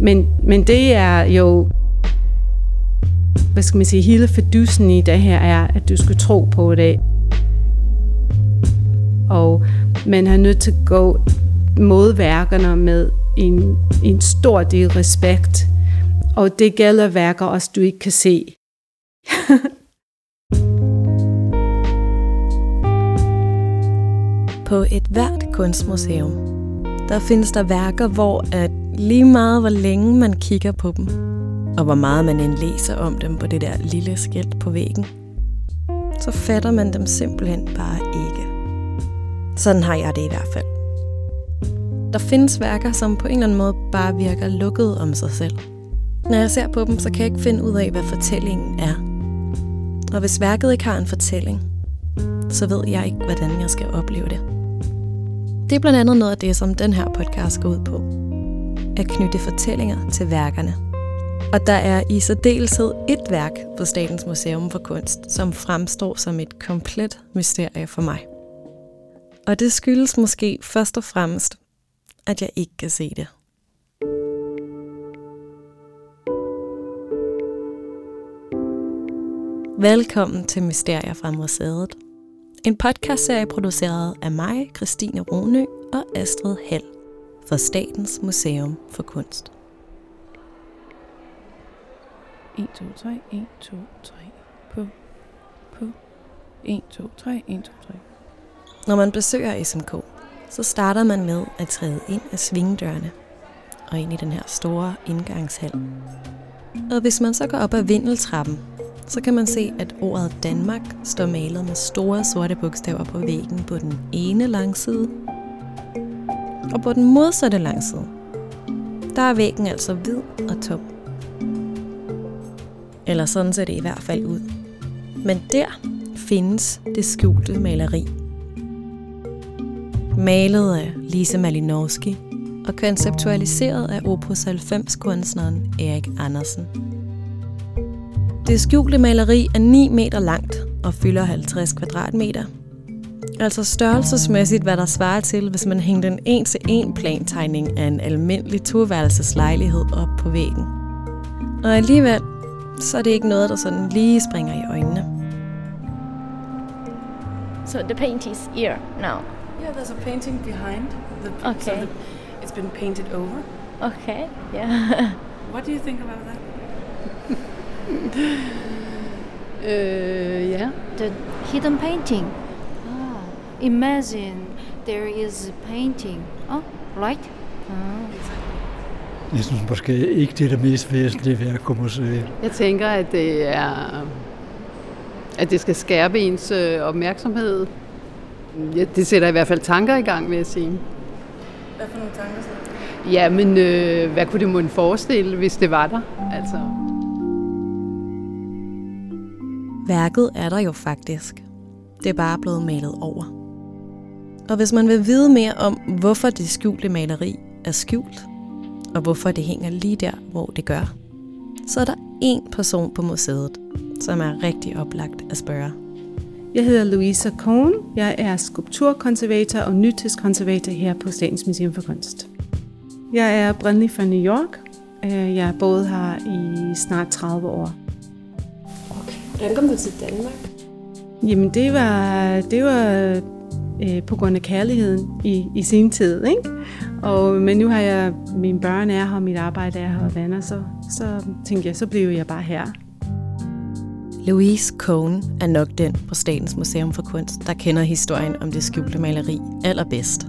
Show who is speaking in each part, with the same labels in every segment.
Speaker 1: Men, men det er jo, hvad skal man sige, hele fedusen i det her er, at du skal tro på det. Og man har nødt til at gå mod værkerne med en, en stor del respekt. Og det gælder værker også, du ikke kan se.
Speaker 2: På et hvert kunstmuseum, der findes der værker, hvor at lige meget hvor længe man kigger på dem, og hvor meget man end læser om dem på det der lille skilt på væggen, så fatter man dem simpelthen bare ikke. Sådan har jeg det i hvert fald. Der findes værker, som på en eller anden måde bare virker lukket om sig selv. Når jeg ser på dem, så kan jeg ikke finde ud af, hvad fortællingen er. Og hvis værket ikke har en fortælling, så ved jeg ikke, hvordan jeg skal opleve det. Det er blandt andet noget af det, som den her podcast går ud på. At knytte fortællinger til værkerne. Og der er i særdeleshed et værk på Statens Museum for Kunst, som fremstår som et komplet mysterie for mig. Og det skyldes måske først og fremmest, at jeg ikke kan se det. Velkommen til Mysterier fra Museet. En podcastserie produceret af mig, Christine Ronø og Astrid Hall for Statens Museum for Kunst.
Speaker 3: 1, 2, 3, 1, 2, 3, på, på, 1, 2, 3, 1, 2, 3.
Speaker 2: Når man besøger SMK, så starter man med at træde ind af svingdørene og ind i den her store indgangshal. Og hvis man så går op ad vindeltrappen, så kan man se, at ordet Danmark står malet med store sorte bogstaver på væggen på den ene langside. Og på den modsatte langside, der er væggen altså hvid og tom. Eller sådan ser det i hvert fald ud. Men der findes det skjulte maleri. Malet af Lise Malinowski og konceptualiseret af Opus 90-kunstneren Erik Andersen. Det skjulte maleri er 9 meter langt og fylder 50 kvadratmeter. Altså størrelsesmæssigt, hvad der svarer til, hvis man hængte en en-til-en plantegning af en almindelig toværelseslejlighed op på væggen. Og alligevel, så er det ikke noget, der sådan lige springer i øjnene.
Speaker 4: So the paint is here now.
Speaker 3: Yeah, there's a painting behind. The, So
Speaker 4: Okay.
Speaker 3: the, it's been painted over.
Speaker 4: Okay. Yeah.
Speaker 3: What do you think about that?
Speaker 5: Øh, ja.
Speaker 4: the hidden painting. Imagine there is a painting. Oh, right. Ah.
Speaker 6: Jeg synes måske ikke, det er det mest væsentlige værk på museet.
Speaker 5: Jeg tænker, at det er at det skal skærpe ens øh, opmærksomhed. Ja, det sætter i hvert fald tanker i gang, vil jeg sige.
Speaker 3: Hvad for nogle tanker så?
Speaker 5: Ja, men øh, hvad kunne det måtte forestille, hvis det var der? Altså.
Speaker 2: Værket er der jo faktisk. Det er bare blevet malet over. Og hvis man vil vide mere om, hvorfor det skjulte maleri er skjult, og hvorfor det hænger lige der, hvor det gør, så er der én person på museet, som er rigtig oplagt at spørge.
Speaker 1: Jeg hedder Louisa Cohn. Jeg er skulpturkonservator og nytidskonservator her på Statens Museum for Kunst. Jeg er oprindelig fra New York. Øh, Jeg har boet her i snart 30 år.
Speaker 7: Hvordan kom du til Danmark?
Speaker 1: Jamen det var, det var øh, på grund af kærligheden i, i sin tid, ikke? Og, men nu har jeg, mine børn er her, mit arbejde er her og venner, så, så tænkte jeg, så bliver jeg bare her.
Speaker 2: Louise Cohn er nok den på Statens Museum for Kunst, der kender historien om det skjulte maleri allerbedst.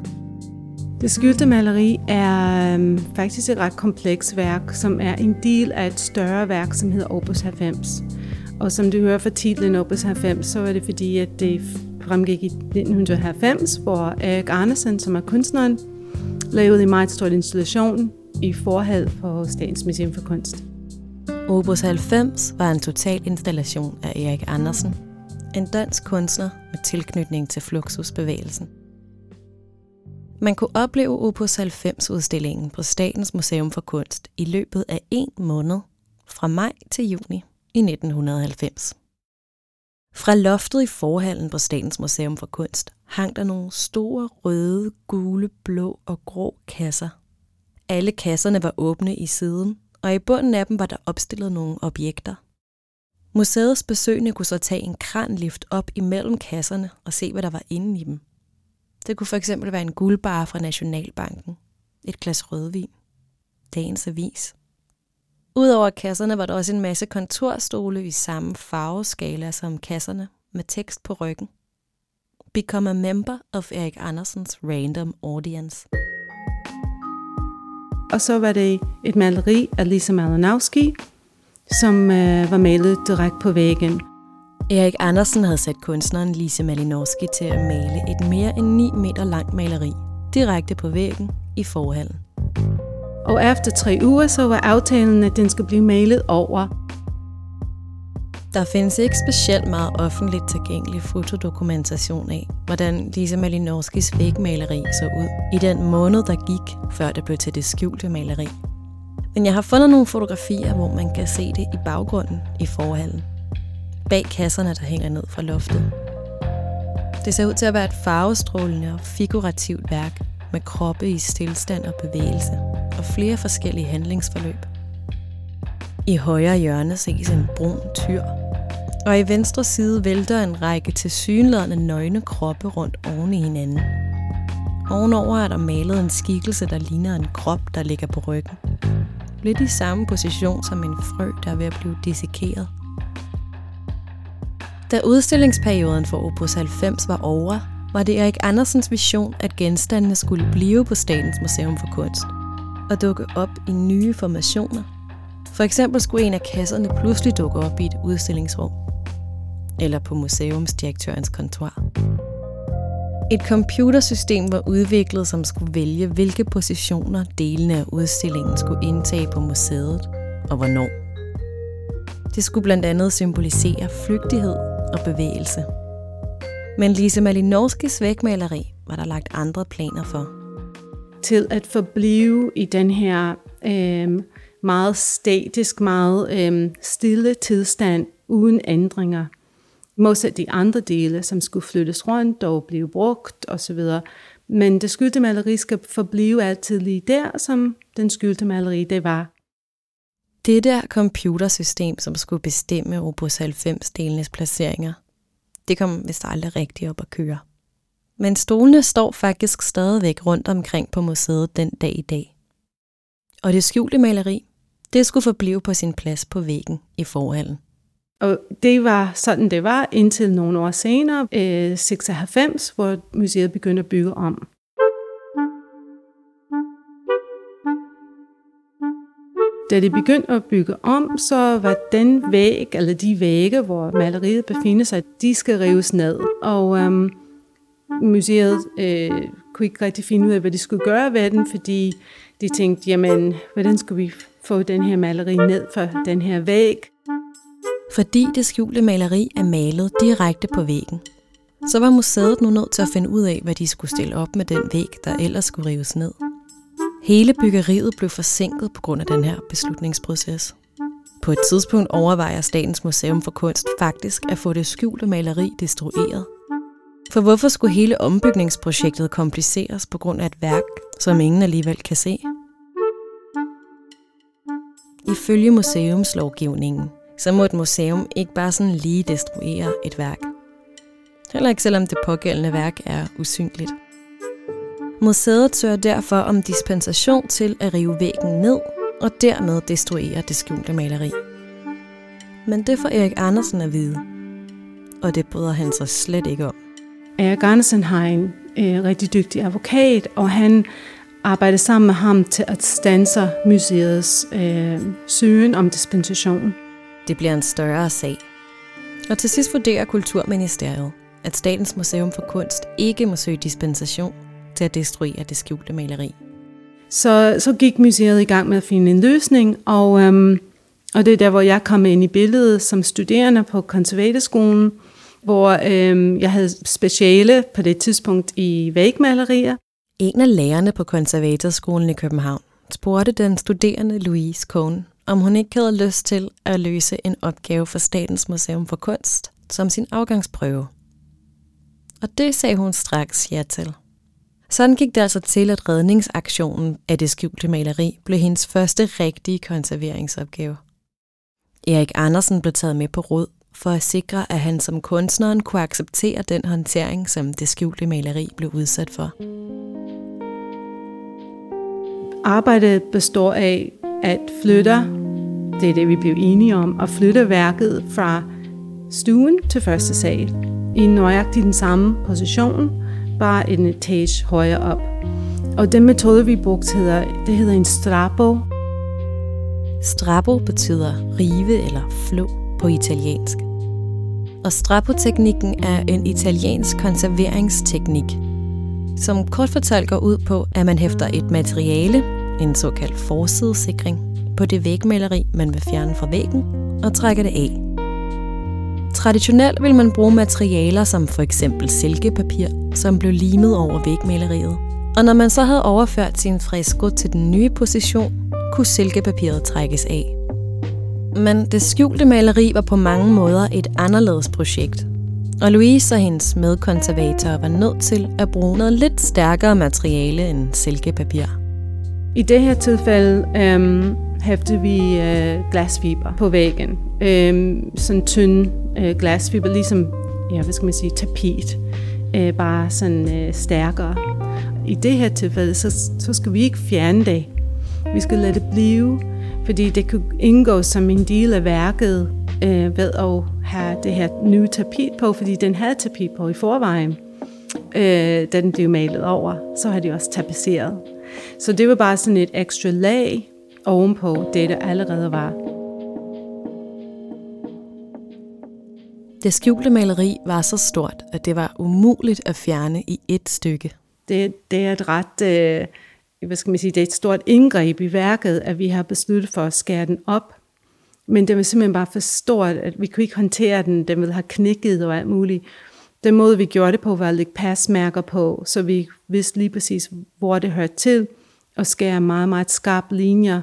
Speaker 1: Det skjulte maleri er øhm, faktisk et ret kompleks værk, som er en del af et større værk, som hedder Opus 90. Og som du hører fra titlen Opus 90, så er det fordi, at det fremgik i 1990, hvor Erik Andersen, som er kunstneren, lavede en meget stor installation i forhal for Statens Museum for Kunst.
Speaker 2: Opus 90 var en total installation af Erik Andersen, en dansk kunstner med tilknytning til Fluxusbevægelsen. Man kunne opleve Opus 90-udstillingen på Statens Museum for Kunst i løbet af en måned, fra maj til juni i 1990. Fra loftet i forhallen på Statens Museum for Kunst hang der nogle store røde, gule, blå og grå kasser. Alle kasserne var åbne i siden, og i bunden af dem var der opstillet nogle objekter. Museets besøgende kunne så tage en kranlift op imellem kasserne og se, hvad der var inde i dem. Det kunne for eksempel være en guldbar fra Nationalbanken, et glas rødvin, dagens avis. Udover kasserne var der også en masse kontorstole i samme farveskala som kasserne, med tekst på ryggen. Become a member of Erik Andersens Random Audience.
Speaker 1: Og så var det et maleri af Lisa Malinowski, som øh, var malet direkte på væggen.
Speaker 2: Erik Andersen havde sat kunstneren Lise Malinowski til at male et mere end 9 meter langt maleri direkte på væggen i forhallen.
Speaker 1: Og efter tre uger, så var aftalen, at den skulle blive malet over.
Speaker 2: Der findes ikke specielt meget offentligt tilgængelig fotodokumentation af, hvordan Lise Malinowskis vægmaleri så ud i den måned, der gik, før det blev til det skjulte maleri. Men jeg har fundet nogle fotografier, hvor man kan se det i baggrunden i forhallen. Bag kasserne, der hænger ned fra loftet. Det ser ud til at være et farvestrålende og figurativt værk med kroppe i stillstand og bevægelse og flere forskellige handlingsforløb. I højre hjørne ses en brun tyr, og i venstre side vælter en række tilsyneladende nøgne kroppe rundt oven i hinanden. Ovenover er der malet en skikkelse, der ligner en krop, der ligger på ryggen. Lidt i samme position som en frø, der er ved at blive dissekeret. Da udstillingsperioden for Opus 90 var over, var det Erik Andersens vision, at genstandene skulle blive på Statens Museum for Kunst at dukke op i nye formationer. For eksempel skulle en af kasserne pludselig dukke op i et udstillingsrum, eller på museumsdirektørens kontor. Et computersystem var udviklet, som skulle vælge, hvilke positioner delene af udstillingen skulle indtage på museet, og hvornår. Det skulle blandt andet symbolisere flygtighed og bevægelse. Men Lise Malinowskis vægmaleri var der lagt andre planer for.
Speaker 1: Til at forblive i den her øh, meget statisk, meget øh, stille tilstand uden ændringer. Modsat de andre dele, som skulle flyttes rundt og blive brugt osv. Men det skyldte maleri skal forblive altid lige der, som den skyldte maleri det var.
Speaker 2: Det der computersystem, som skulle bestemme Opus 90-delenes placeringer, det kom vist aldrig rigtigt op at køre. Men stolene står faktisk stadigvæk rundt omkring på museet den dag i dag. Og det skjulte maleri, det skulle forblive på sin plads på væggen i forhallen.
Speaker 1: Og det var sådan, det var indtil nogle år senere, øh, 96, hvor museet begyndte at bygge om. Da de begyndte at bygge om, så var den væg, eller de vægge, hvor maleriet befinder sig, de skal rives ned. Og øhm, museet øh, kunne ikke rigtig finde ud af, hvad de skulle gøre ved den, fordi de tænkte, jamen, hvordan skulle vi få den her maleri ned for den her væg?
Speaker 2: Fordi det skjulte maleri er malet direkte på væggen, så var museet nu nødt til at finde ud af, hvad de skulle stille op med den væg, der ellers skulle rives ned. Hele byggeriet blev forsinket på grund af den her beslutningsproces. På et tidspunkt overvejer Statens Museum for Kunst faktisk at få det skjulte maleri destrueret. For hvorfor skulle hele ombygningsprojektet kompliceres på grund af et værk, som ingen alligevel kan se? Ifølge museumslovgivningen, så må et museum ikke bare sådan lige destruere et værk. Heller ikke selvom det pågældende værk er usynligt. Museet søger derfor om dispensation til at rive væggen ned og dermed destruere det skjulte maleri. Men det får Erik Andersen at vide, og det bryder han sig slet ikke om.
Speaker 1: Erik Andersen har en øh, rigtig dygtig advokat, og han arbejder sammen med ham til at stanse museets øh, søgen om dispensation.
Speaker 2: Det bliver en større sag. Og til sidst vurderer Kulturministeriet, at Statens Museum for Kunst ikke må søge dispensation til at destruere det skjulte maleri.
Speaker 1: Så, så gik museet i gang med at finde en løsning, og, øhm, og det er der, hvor jeg kom ind i billedet som studerende på konservatorskolen, hvor øh, jeg havde speciale på det tidspunkt i vægmalerier.
Speaker 2: En af lærerne på konservatorskolen i København spurgte den studerende Louise Cohn, om hun ikke havde lyst til at løse en opgave for Statens Museum for Kunst som sin afgangsprøve. Og det sagde hun straks ja til. Sådan gik det altså til, at redningsaktionen af det skjulte maleri blev hendes første rigtige konserveringsopgave. Erik Andersen blev taget med på råd for at sikre, at han som kunstneren kunne acceptere den håndtering, som det skjulte maleri blev udsat for.
Speaker 1: Arbejdet består af at flytte, det er det vi blev enige om, at flytte værket fra stuen til første sal i nøjagtigt den samme position, bare en etage højere op. Og den metode, vi brugte, hedder, det hedder en strappo.
Speaker 2: Strappo betyder rive eller flå på italiensk. Og strappo-teknikken er en italiensk konserveringsteknik, som kort fortalt går ud på, at man hæfter et materiale, en såkaldt forsidesikring, på det vægmaleri, man vil fjerne fra væggen, og trækker det af. Traditionelt vil man bruge materialer som for eksempel silkepapir, som blev limet over vægmaleriet. Og når man så havde overført sin fresko til den nye position, kunne silkepapiret trækkes af. Men det skjulte maleri var på mange måder et anderledes projekt. Og Louise og hendes medkonservator var nødt til at bruge noget lidt stærkere materiale end silkepapir.
Speaker 1: I det her tilfælde øhm, hæftede vi øh, glasfiber på væggen. Øhm, sådan tynd øh, glasfiber, ligesom, ja, hvad skal man sige, tapet. Øh, bare sådan øh, stærkere. I det her tilfælde, så, så skal vi ikke fjerne det. Vi skal lade det blive, fordi det kan indgå som en del af værket øh, ved at have det her nye tapet på, fordi den havde tapet på i forvejen, øh, da den blev malet over. Så har de også tapetseret. Så det var bare sådan et ekstra lag ovenpå det, der allerede var.
Speaker 2: Det skjulte maleri var så stort, at det var umuligt at fjerne i et stykke.
Speaker 1: Det, det er et ret, øh, hvad skal man sige, det er et stort indgreb i værket, at vi har besluttet for at skære den op. Men det var simpelthen bare for stort, at vi kunne ikke håndtere den. Den ville have knækket og alt muligt. Den måde, vi gjorde det på, var at lægge pasmærker på, så vi vidste lige præcis, hvor det hørte til, og skære meget, meget skarpe linjer,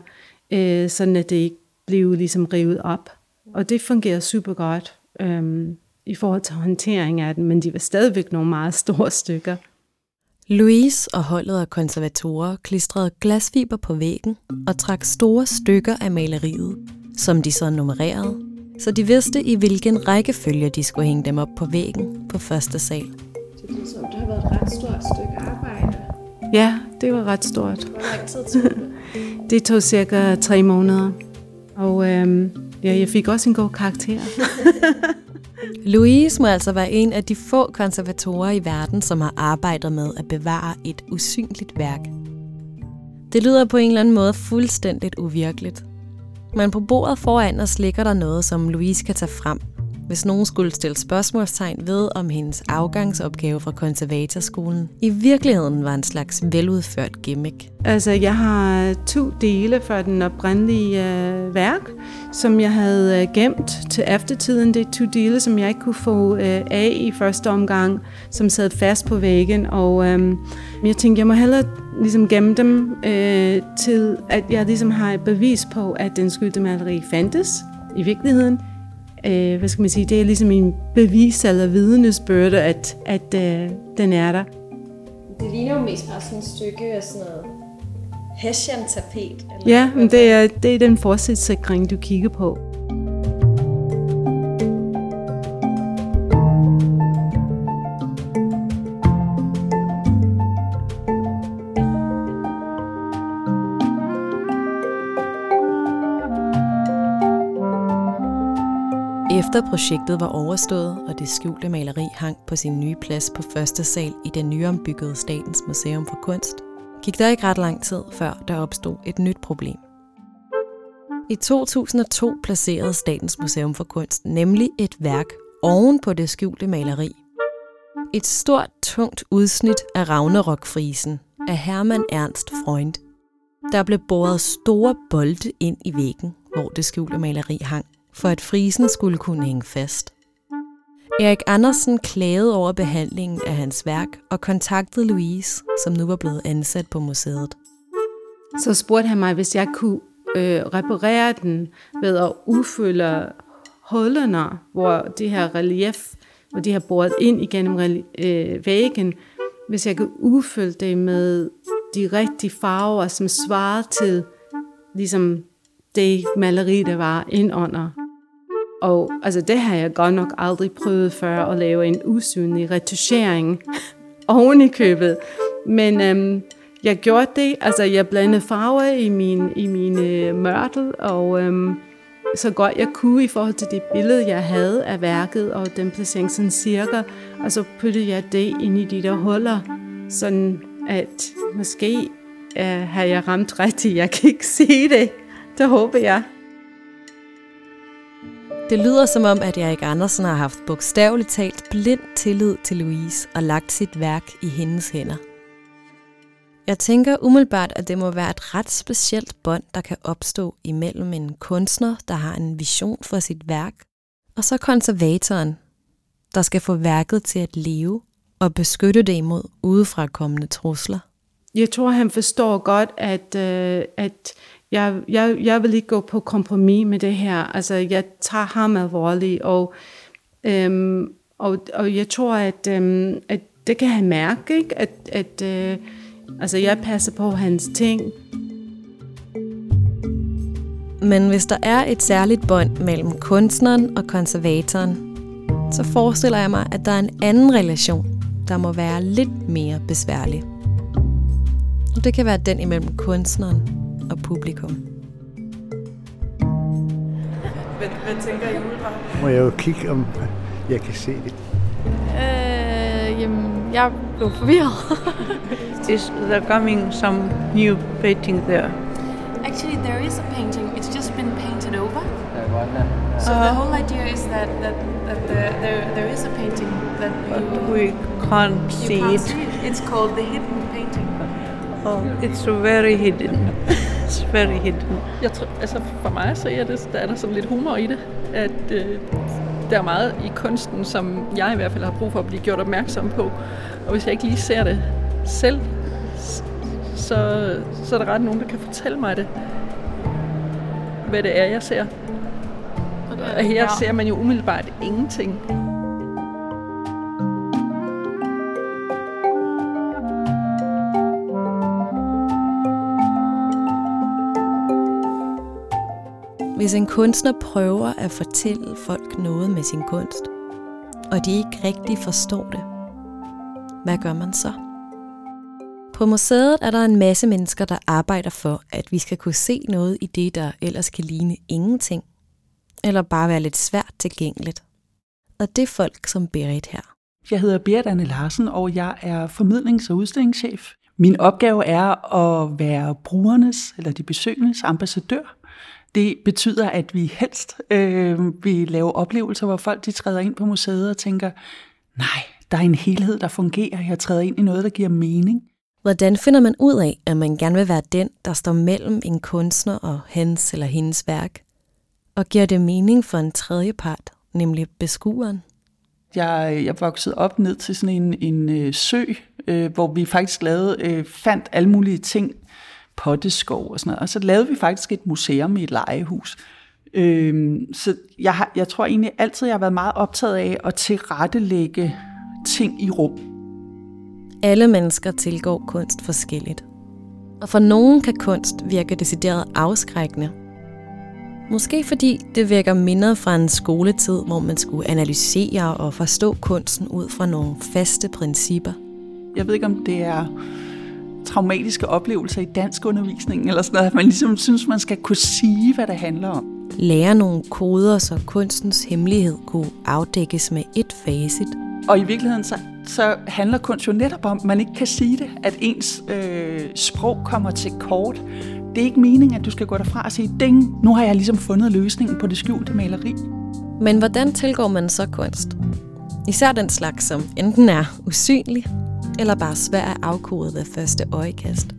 Speaker 1: øh, sådan at det ikke blev ligesom revet op. Og det fungerede super godt øh, i forhold til håndtering af den, men de var stadigvæk nogle meget store stykker.
Speaker 2: Louise og holdet af konservatorer klistrede glasfiber på væggen og trak store stykker af maleriet, som de så nummererede, så de vidste i hvilken rækkefølge de skulle hænge dem op på væggen på første sal.
Speaker 7: Det det har været et ret stort stykke arbejde.
Speaker 1: Ja, det var ret stort.
Speaker 7: Hvor lang tid tog det?
Speaker 1: Det tog cirka tre måneder, og øhm, ja, jeg fik også en god karakter.
Speaker 2: Louise må altså være en af de få konservatorer i verden, som har arbejdet med at bevare et usynligt værk. Det lyder på en eller anden måde fuldstændigt uvirkeligt. Men på bordet foran os ligger der noget, som Louise kan tage frem, hvis nogen skulle stille spørgsmålstegn ved, om hendes afgangsopgave fra konservatorskolen i virkeligheden var en slags veludført gimmick.
Speaker 1: Altså, jeg har to dele fra den oprindelige øh, værk, som jeg havde øh, gemt til eftertiden. Det er to dele, som jeg ikke kunne få øh, af i første omgang, som sad fast på væggen. Og øh, jeg tænkte, jeg må hellere ligesom gemme dem øh, til, at jeg ligesom har et bevis på, at den skyldte maleri fandtes i virkeligheden øh, hvad skal man sige, det er ligesom en bevis eller vidnesbyrde, at, at øh, den er der.
Speaker 7: Det ligner jo mest bare sådan et stykke af sådan noget Hessian-tapet. Eller
Speaker 1: Ja, men det er, det er den forsætssikring, du kigger på.
Speaker 2: Efter projektet var overstået, og det skjulte maleri hang på sin nye plads på første sal i det nyombyggede Statens Museum for Kunst, gik der ikke ret lang tid, før der opstod et nyt problem. I 2002 placerede Statens Museum for Kunst nemlig et værk oven på det skjulte maleri. Et stort, tungt udsnit af Ragnarok-frisen af Hermann Ernst Freund. Der blev boret store bolde ind i væggen, hvor det skjulte maleri hang for at frisen skulle kunne hænge fast. Erik Andersen klagede over behandlingen af hans værk og kontaktede Louise, som nu var blevet ansat på museet.
Speaker 1: Så spurgte han mig, hvis jeg kunne øh, reparere den ved at udfylde hullerne, hvor det her relief, hvor de har boret ind igennem øh, væggen, hvis jeg kan udfylde det med de rigtige farver, som svarer til ligesom det maleri, der var indunder. Og altså, det har jeg godt nok aldrig prøvet før, at lave en usynlig retuschering oven i købet. Men øhm, jeg gjorde det, altså jeg blandede farver i min, i mine øh, mørtel, og øhm, så godt jeg kunne i forhold til det billede, jeg havde af værket, og den placering sådan cirka, og så puttede jeg det ind i de der huller, sådan at måske øh, har jeg ramt rigtigt. Jeg kan ikke se det. Det håber jeg.
Speaker 2: Det lyder som om, at Erik Andersen har haft bogstaveligt talt blind tillid til Louise og lagt sit værk i hendes hænder. Jeg tænker umiddelbart, at det må være et ret specielt bånd, der kan opstå imellem en kunstner, der har en vision for sit værk, og så konservatoren, der skal få værket til at leve og beskytte det imod udefrakommende trusler.
Speaker 1: Jeg tror, han forstår godt, at, øh, at jeg, jeg, jeg vil ikke gå på kompromis med det her. Altså, jeg tager ham alvorligt, og, øhm, og, og jeg tror, at, øhm, at det kan han mærke, ikke? at, at øh, altså, jeg passer på hans ting.
Speaker 2: Men hvis der er et særligt bånd mellem kunstneren og konservatoren, så forestiller jeg mig, at der er en anden relation, der må være lidt mere besværlig. Det kan være den imellem kunstneren og publikum.
Speaker 3: Hvad, hvad tænker I umiddelbart?
Speaker 8: Må jeg jo kigge, om jeg kan se det.
Speaker 9: Øh, jamen, jeg blev forvirret.
Speaker 10: Is there coming some new painting there?
Speaker 11: Actually, there is a painting. It's just been painted over. So the whole idea is that that, that the, there there is a painting that
Speaker 10: But
Speaker 11: you,
Speaker 10: we can't
Speaker 11: you
Speaker 10: see
Speaker 11: can't
Speaker 10: it.
Speaker 11: see it. It's called the hidden painting.
Speaker 10: Oh, it's very hidden. it's very hidden.
Speaker 12: Jeg tror, altså for mig så er, det, der er der sådan lidt humor i det, at øh, der er meget i kunsten, som jeg i hvert fald har brug for at blive gjort opmærksom på. Og hvis jeg ikke lige ser det selv, så, så er der ret nogen, der kan fortælle mig det, hvad det er, jeg ser. Og her ser man jo umiddelbart ingenting.
Speaker 2: Hvis en kunstner prøver at fortælle folk noget med sin kunst, og de ikke rigtig forstår det, hvad gør man så? På museet er der en masse mennesker, der arbejder for, at vi skal kunne se noget i det, der ellers kan ligne ingenting, eller bare være lidt svært tilgængeligt. Og det er folk som Berit her.
Speaker 13: Jeg hedder Berit Anne Larsen, og jeg er formidlings- og udstillingschef. Min opgave er at være brugernes eller de besøgendes ambassadør. Det betyder, at vi helst øh, vil lave oplevelser, hvor folk de træder ind på museet og tænker, nej, der er en helhed, der fungerer. Jeg træder ind i noget, der giver mening.
Speaker 2: Hvordan finder man ud af, at man gerne vil være den, der står mellem en kunstner og hans eller hendes værk? Og giver det mening for en tredje part, nemlig beskueren?
Speaker 13: Jeg, jeg voksede op ned til sådan en, en øh, sø, øh, hvor vi faktisk lavede, øh, fandt alle mulige ting, potteskov og sådan noget. Og så lavede vi faktisk et museum i et legehus. Øh, så jeg, har, jeg tror egentlig altid, jeg har været meget optaget af at tilrettelægge ting i rum.
Speaker 2: Alle mennesker tilgår kunst forskelligt. Og for nogen kan kunst virke decideret afskrækkende. Måske fordi det vækker minder fra en skoletid, hvor man skulle analysere og forstå kunsten ud fra nogle faste principper.
Speaker 13: Jeg ved ikke, om det er traumatiske oplevelser i dansk undervisning, eller sådan noget, at man ligesom synes, man skal kunne sige, hvad det handler om.
Speaker 2: Lære nogle koder, så kunstens hemmelighed kunne afdækkes med et facit.
Speaker 13: Og i virkeligheden, så, så handler kunst jo netop om, at man ikke kan sige det, at ens øh, sprog kommer til kort. Det er ikke meningen, at du skal gå derfra og sige, ding, nu har jeg ligesom fundet løsningen på det skjulte maleri.
Speaker 2: Men hvordan tilgår man så kunst? Især den slags, som enten er usynlig, eller bare svær at afkode ved første øjekast.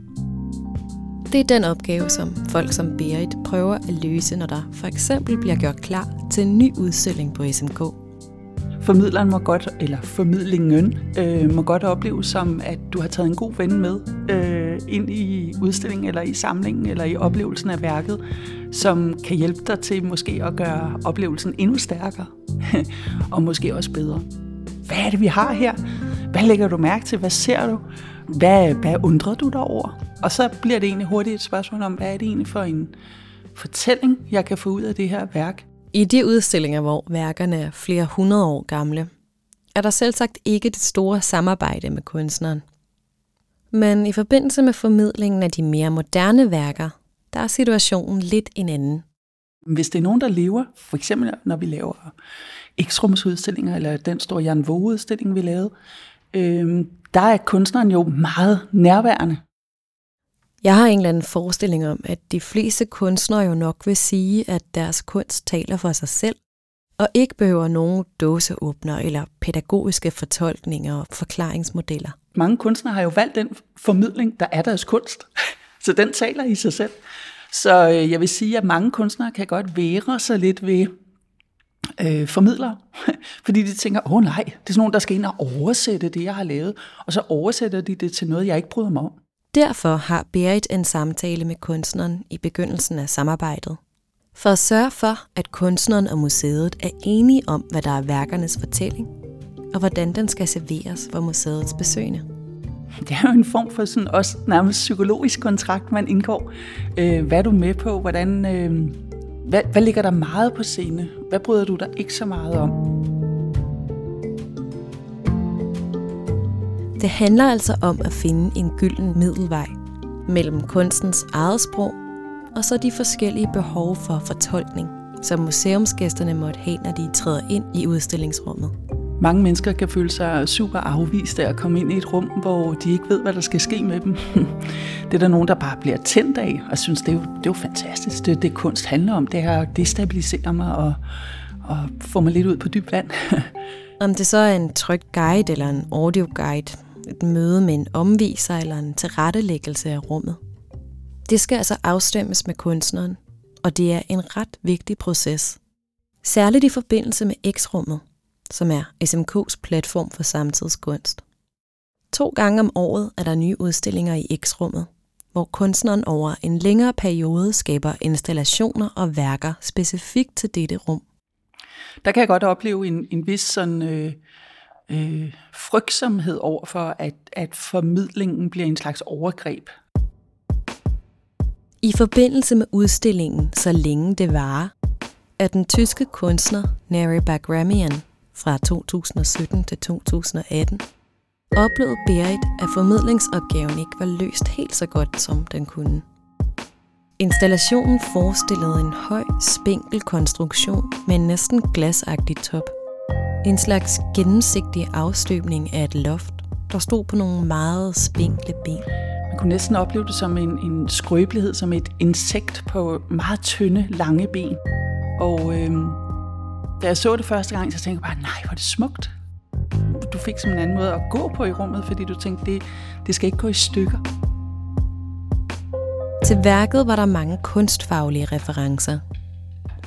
Speaker 2: Det er den opgave, som folk som Berit prøver at løse, når der for eksempel bliver gjort klar til en ny udstilling på SMK.
Speaker 13: Formidleren må godt, eller formidlingen øh, må godt opleve som, at du har taget en god ven med øh, ind i udstillingen, eller i samlingen, eller i oplevelsen af værket, som kan hjælpe dig til måske at gøre oplevelsen endnu stærkere, og måske også bedre. Hvad er det, vi har her? Hvad lægger du mærke til? Hvad ser du? Hvad, hvad undrer du dig over? Og så bliver det egentlig hurtigt et spørgsmål om, hvad er det egentlig for en fortælling, jeg kan få ud af det her værk?
Speaker 2: I de udstillinger, hvor værkerne er flere hundrede år gamle, er der selv sagt ikke det store samarbejde med kunstneren. Men i forbindelse med formidlingen af de mere moderne værker, der er situationen lidt en anden.
Speaker 13: Hvis det er nogen, der lever, for eksempel når vi laver X-rumsudstillinger, eller den store Jan Våge-udstilling, vi lavede, øh, der er kunstneren jo meget nærværende.
Speaker 2: Jeg har en eller anden forestilling om, at de fleste kunstnere jo nok vil sige, at deres kunst taler for sig selv, og ikke behøver nogen dåseåbner eller pædagogiske fortolkninger og forklaringsmodeller.
Speaker 13: Mange kunstnere har jo valgt den formidling, der er deres kunst, så den taler i sig selv. Så øh, jeg vil sige, at mange kunstnere kan godt være sig lidt ved øh, formidlere, fordi de tænker, åh oh, nej, det er sådan nogen, der skal ind og oversætte det, jeg har lavet, og så oversætter de det til noget, jeg ikke bryder mig om.
Speaker 2: Derfor har Berit en samtale med kunstneren i begyndelsen af samarbejdet. For at sørge for, at kunstneren og museet er enige om, hvad der er værkernes fortælling, og hvordan den skal serveres for museets besøgende.
Speaker 13: Det er jo en form for sådan også nærmest psykologisk kontrakt, man indgår. Øh, hvad er du med på? Hvordan, øh, hvad, hvad ligger der meget på scene? Hvad bryder du dig ikke så meget om?
Speaker 2: Det handler altså om at finde en gylden middelvej mellem kunstens eget sprog og så de forskellige behov for fortolkning, som museumsgæsterne måtte have, når de træder ind i udstillingsrummet.
Speaker 13: Mange mennesker kan føle sig super afvist af at komme ind i et rum, hvor de ikke ved, hvad der skal ske med dem. Det er der nogen, der bare bliver tændt af, og synes, det er jo, det er jo fantastisk. Det, det kunst handler om, det her destabiliserer mig og, og får mig lidt ud på dyb vand.
Speaker 2: Om det så er en trygt guide eller en audio guide, et møde med en omviser eller en tilrettelæggelse af rummet. Det skal altså afstemmes med kunstneren, og det er en ret vigtig proces. Særligt i forbindelse med X-rummet, som er SMK's platform for samtidskunst. To gange om året er der nye udstillinger i X-rummet, hvor kunstneren over en længere periode skaber installationer og værker specifikt til dette rum.
Speaker 13: Der kan jeg godt opleve en, en vis sådan, øh, øh, frygtsomhed over for, at, at formidlingen bliver en slags overgreb.
Speaker 2: I forbindelse med udstillingen Så længe det varer, er den tyske kunstner Neri Bagramian fra 2017 til 2018 oplevede Berit, at formidlingsopgaven ikke var løst helt så godt, som den kunne. Installationen forestillede en høj, spinkel konstruktion med en næsten glasagtig top. En slags gennemsigtig afstøbning af et loft, der stod på nogle meget spinkle ben.
Speaker 13: Man kunne næsten opleve det som en, en skrøbelighed, som et insekt på meget tynde, lange ben. Og øh, da jeg så det første gang, så tænkte jeg bare, nej, hvor er det smukt. Du fik som en anden måde at gå på i rummet, fordi du tænkte, det, det skal ikke gå i stykker.
Speaker 2: Til værket var der mange kunstfaglige referencer.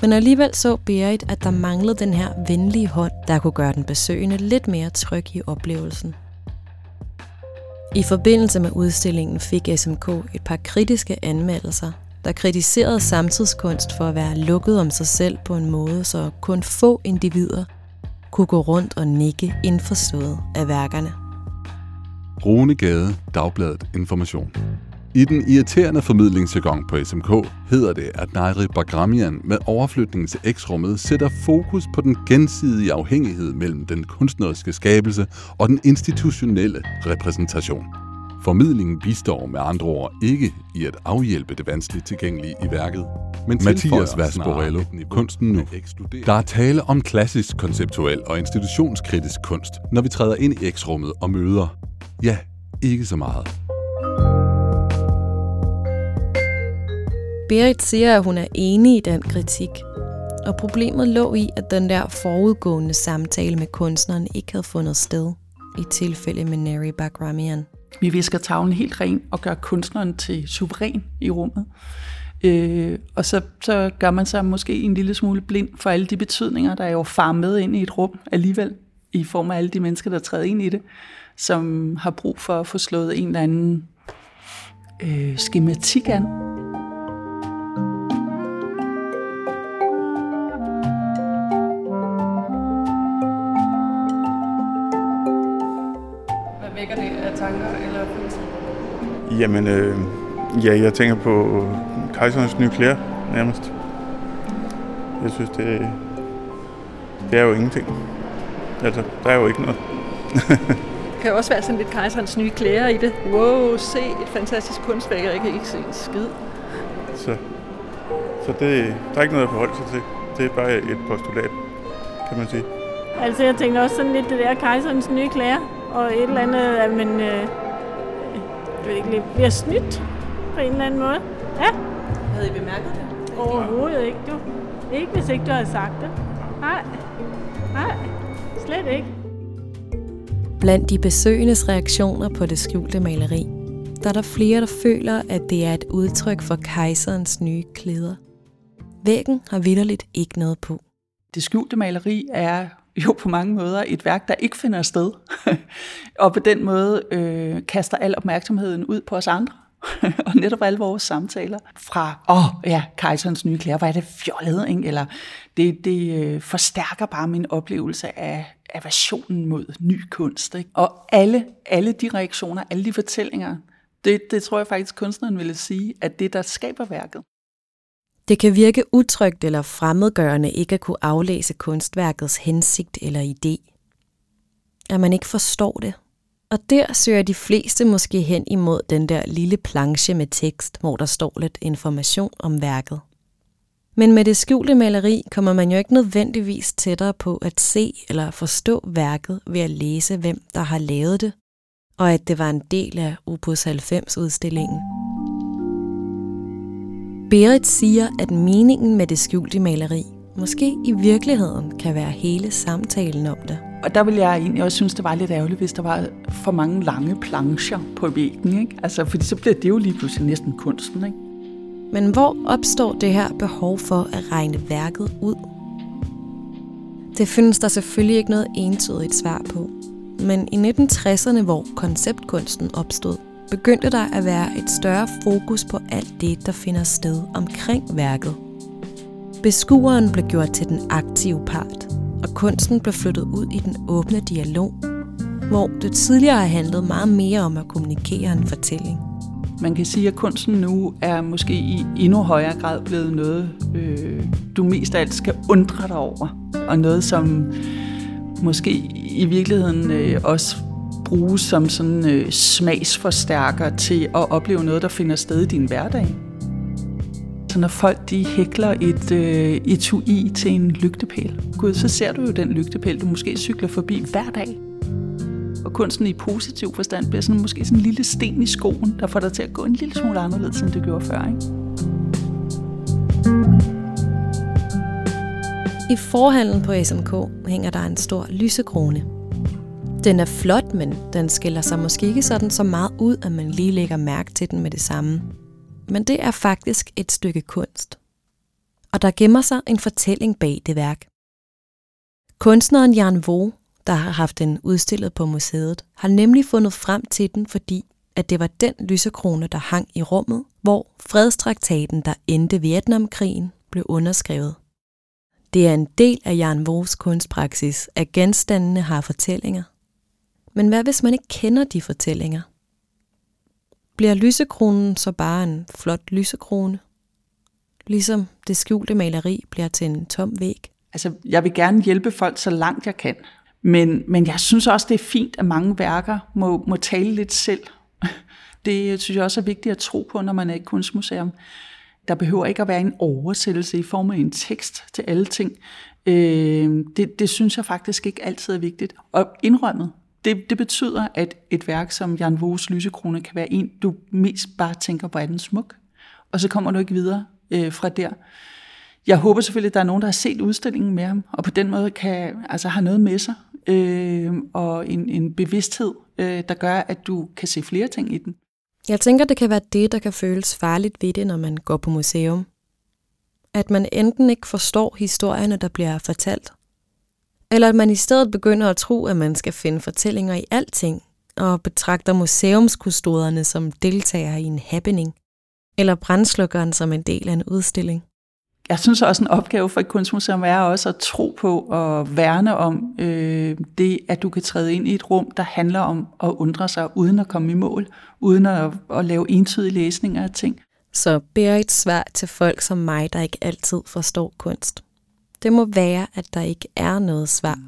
Speaker 2: Men alligevel så Berit, at der manglede den her venlige hånd, der kunne gøre den besøgende lidt mere tryg i oplevelsen. I forbindelse med udstillingen fik SMK et par kritiske anmeldelser, der kritiserede samtidskunst for at være lukket om sig selv på en måde, så kun få individer kunne gå rundt og nikke indforstået af værkerne.
Speaker 14: Rune Gade, Dagbladet Information. I den irriterende formidlingsjargon på SMK hedder det, at Nairi Bagramian med overflytningen til X-rummet sætter fokus på den gensidige afhængighed mellem den kunstneriske skabelse og den institutionelle repræsentation. Formidlingen bistår med andre ord ikke i at afhjælpe det vanskeligt tilgængelige i værket, men Mathias Vasborello, Kunsten Nu. Der er tale om klassisk konceptuel og institutionskritisk kunst, når vi træder ind i X-rummet og møder, ja, ikke så meget.
Speaker 2: Berit siger, at hun er enig i den kritik. Og problemet lå i, at den der forudgående samtale med kunstneren ikke havde fundet sted i tilfælde med Neri Bagramian.
Speaker 13: Vi visker tavlen helt ren og gør kunstneren til suveræn i rummet. Øh, og så, så gør man sig måske en lille smule blind for alle de betydninger, der er jo farmet ind i et rum alligevel, i form af alle de mennesker, der træder ind i det, som har brug for at få slået en eller anden øh, skematik an.
Speaker 15: Jamen, øh, ja, jeg tænker på kejserens nye klæder, nærmest. Jeg synes, det, det er jo ingenting. Altså, der er jo ikke noget.
Speaker 12: Det kan jo også være sådan lidt kejserens nye klæder i det. Wow, se et fantastisk kunstværk, og jeg kan ikke se en skid.
Speaker 15: Så, så det, der er ikke noget at forholde sig til. Det er bare et postulat, kan man sige.
Speaker 9: Altså, jeg tænkte også sådan lidt det der kejserens nye klæder, og et eller andet, at man øh, jeg ved ikke, lidt bliver snydt på en eller anden måde. Ja.
Speaker 3: Havde I bemærket det?
Speaker 9: Overhovedet ikke, du. Ikke hvis ikke du havde sagt det. Nej. Nej, slet ikke.
Speaker 2: Blandt de besøgendes reaktioner på det skjulte maleri, der er der flere, der føler, at det er et udtryk for kejserens nye klæder. Væggen har vidderligt ikke noget på.
Speaker 13: Det skjulte maleri er jo på mange måder et værk, der ikke finder sted, og på den måde øh, kaster al opmærksomheden ud på os andre, og netop alle vores samtaler fra, åh oh, ja, kejserens nye klæder, hvor er det fjollet, ikke? eller det, det øh, forstærker bare min oplevelse af aversionen mod ny kunst. Ikke? Og alle, alle de reaktioner, alle de fortællinger, det, det tror jeg faktisk, kunstneren ville sige, at det, der skaber værket.
Speaker 2: Det kan virke utrygt eller fremmedgørende ikke at kunne aflæse kunstværkets hensigt eller idé. At man ikke forstår det. Og der søger de fleste måske hen imod den der lille planche med tekst, hvor der står lidt information om værket. Men med det skjulte maleri kommer man jo ikke nødvendigvis tættere på at se eller forstå værket ved at læse, hvem der har lavet det, og at det var en del af Opus 90-udstillingen. Berit siger, at meningen med det skjulte maleri måske i virkeligheden kan være hele samtalen om det.
Speaker 13: Og der vil jeg egentlig også synes, det var lidt ærgerligt, hvis der var for mange lange plancher på væggen. Ikke? Altså, fordi så bliver det jo lige pludselig næsten kunsten. Ikke?
Speaker 2: Men hvor opstår det her behov for at regne værket ud? Det findes der selvfølgelig ikke noget entydigt svar på. Men i 1960'erne, hvor konceptkunsten opstod, begyndte der at være et større fokus på alt det, der finder sted omkring værket. Beskueren blev gjort til den aktive part, og kunsten blev flyttet ud i den åbne dialog, hvor det tidligere har handlet meget mere om at kommunikere en fortælling.
Speaker 13: Man kan sige, at kunsten nu er måske i endnu højere grad blevet noget, øh, du mest af alt skal undre dig over. Og noget, som måske i virkeligheden øh, også bruges som sådan øh, smagsforstærker til at opleve noget, der finder sted i din hverdag. Så når folk de hækler et øh, etui til en lygtepæl, gud, så ser du jo den lygtepæl, du måske cykler forbi hver dag. Og kunsten i positiv forstand bliver sådan, måske sådan en lille sten i skoen, der får dig til at gå en lille smule anderledes, end det gjorde før. Ikke?
Speaker 2: I forhandlen på SMK hænger der en stor lysekrone. Den er flot, men den skiller sig måske ikke sådan så meget ud, at man lige lægger mærke til den med det samme. Men det er faktisk et stykke kunst. Og der gemmer sig en fortælling bag det værk. Kunstneren Jan Vo, der har haft den udstillet på museet, har nemlig fundet frem til den, fordi at det var den lysekrone, der hang i rummet, hvor fredstraktaten, der endte Vietnamkrigen, blev underskrevet. Det er en del af Jan Vos kunstpraksis, at genstandene har fortællinger. Men hvad hvis man ikke kender de fortællinger? Bliver lysekronen så bare en flot lysekrone? Ligesom det skjulte maleri bliver til en tom væg?
Speaker 13: Altså, jeg vil gerne hjælpe folk så langt jeg kan. Men, men jeg synes også, det er fint, at mange værker må, må tale lidt selv. Det synes jeg også er vigtigt at tro på, når man er i et kunstmuseum. Der behøver ikke at være en oversættelse i form af en tekst til alle ting. Øh, det, det synes jeg faktisk ikke altid er vigtigt. Og indrømmet, det, det betyder, at et værk som Jan Vos Lysekrone kan være en, du mest bare tænker på, er den smuk? Og så kommer du ikke videre øh, fra der. Jeg håber selvfølgelig, at der er nogen, der har set udstillingen med ham, og på den måde kan altså have noget med sig, øh, og en, en bevidsthed, øh, der gør, at du kan se flere ting i den.
Speaker 2: Jeg tænker, det kan være det, der kan føles farligt ved det, når man går på museum. At man enten ikke forstår historierne, der bliver fortalt, eller at man i stedet begynder at tro, at man skal finde fortællinger i alting, og betragter museumskustoderne som deltagere i en happening, eller brændslukkeren som en del af en udstilling.
Speaker 13: jeg synes også, en opgave for et kunstmuseum er også at tro på og værne om øh, det, at du kan træde ind i et rum, der handler om at undre sig, uden at komme i mål, uden at, at lave entydige læsninger af ting.
Speaker 2: Så et svar til folk som mig, der ikke altid forstår kunst. Det må være, at der ikke er noget svar.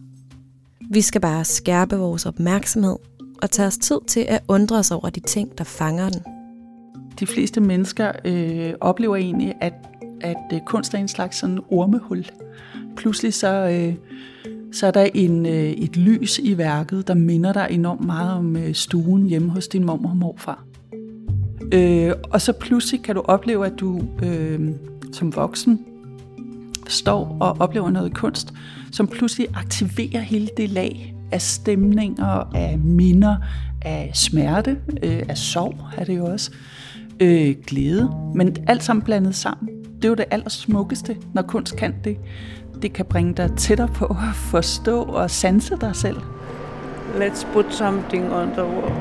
Speaker 2: Vi skal bare skærpe vores opmærksomhed og tage os tid til at undre os over de ting, der fanger den.
Speaker 13: De fleste mennesker øh, oplever egentlig, at, at øh, kunst er en slags sådan ormehul. Pludselig så, øh, så er der en, øh, et lys i værket, der minder dig enormt meget om øh, stuen hjemme hos din mor og morfar. Øh, og så pludselig kan du opleve, at du øh, som voksen står og oplever noget kunst, som pludselig aktiverer hele det lag af stemninger, af minder, af smerte, øh, af sorg er det jo også, øh, glæde, men alt sammen blandet sammen. Det er jo det allersmukkeste, når kunst kan det. Det kan bringe dig tættere på at forstå og sanse dig selv.
Speaker 10: Let's put something on the wall.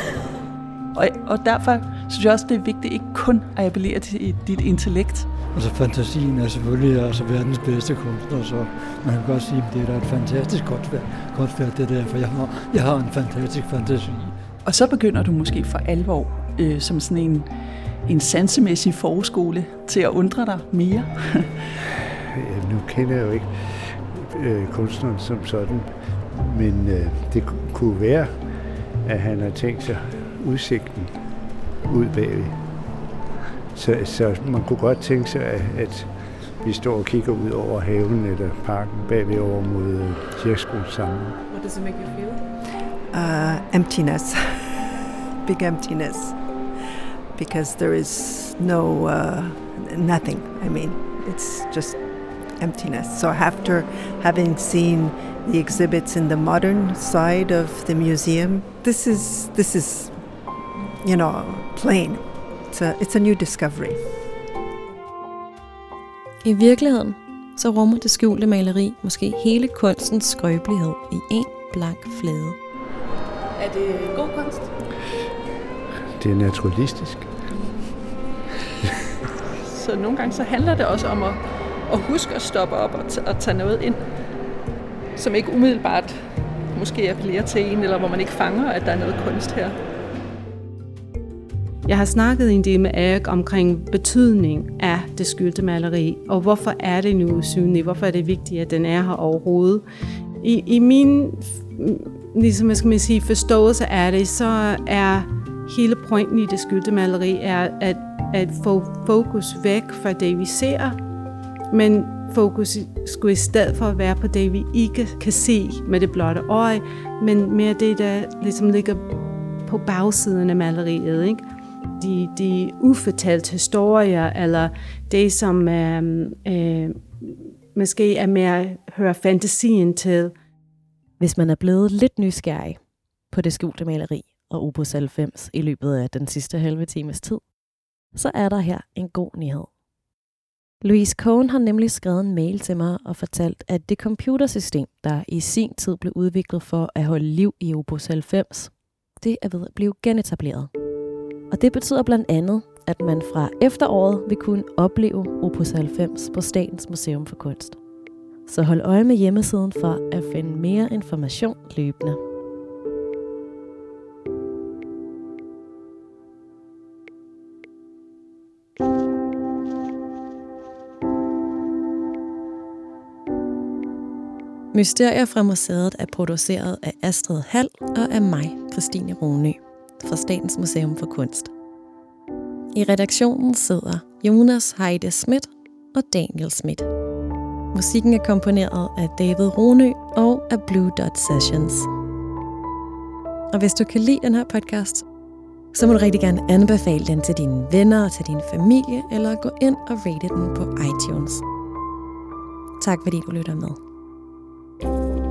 Speaker 13: og, og derfor synes jeg også, det er vigtigt ikke kun at appellere til dit intellekt.
Speaker 6: Altså fantasien er selvfølgelig altså verdens bedste kunstner, så man kan godt sige, at det er da et fantastisk godt værk, godt værk det der, for jeg har, jeg har en fantastisk fantasi.
Speaker 13: Og så begynder du måske for alvor øh, som sådan en, en sansemæssig forskole til at undre dig mere.
Speaker 8: ja, nu kender jeg jo ikke øh, kunstneren som sådan, men øh, det kunne være, at han har tænkt sig udsigten ud bagved. Så, så man kunne godt tænke sig, at, at vi står og kigger ud over haven eller parken bagved over mod kirkeskolen sammen.
Speaker 10: What does it make you feel?
Speaker 16: Uh, emptiness. Big emptiness. Because there is no, uh, nothing. I mean, it's just emptiness. So after having seen the exhibits in the modern side of the museum, this is, this is you know, plain. It's a, it's a new discovery.
Speaker 2: I virkeligheden så rummer det skjulte maleri måske hele kunstens skrøbelighed i en blank flade.
Speaker 12: Er det god kunst?
Speaker 8: Det er naturalistisk.
Speaker 12: så nogle gange så handler det også om at, at huske at stoppe op og, t- og tage noget ind, som ikke umiddelbart måske appellerer til en, eller hvor man ikke fanger, at der er noget kunst her.
Speaker 1: Jeg har snakket en del med Erik omkring betydning af det skyldte maleri, og hvorfor er det nu usynligt? Hvorfor er det vigtigt, at den er her overhovedet? I, i min ligesom jeg skal man sige, forståelse af det, så er hele pointen i det skyldte maleri er at, at få fokus væk fra det, vi ser, men fokus skulle i stedet for at være på det, vi ikke kan se med det blotte øje, men mere det, der ligesom ligger på bagsiden af maleriet. Ikke? De, de ufortalte historier, eller det, som øh, øh, måske er mere hører fantasien til.
Speaker 2: Hvis man er blevet lidt nysgerrig på det skjulte maleri og Opus 90 i løbet af den sidste halve times tid, så er der her en god nyhed. Louise Cohn har nemlig skrevet en mail til mig og fortalt, at det computersystem, der i sin tid blev udviklet for at holde liv i Opus 90, det er ved at blive genetableret. Og det betyder blandt andet, at man fra efteråret vil kunne opleve Opus 90 på Statens Museum for Kunst. Så hold øje med hjemmesiden for at finde mere information løbende. Mysterier fra museet er produceret af Astrid Hall og af mig, Christine Rune fra Statens Museum for Kunst. I redaktionen sidder Jonas Heide Schmidt og Daniel Schmidt. Musikken er komponeret af David Ronø og af Blue Dot Sessions. Og hvis du kan lide den her podcast, så må du rigtig gerne anbefale den til dine venner og til din familie, eller gå ind og rate den på iTunes. Tak fordi du lytter med. thank you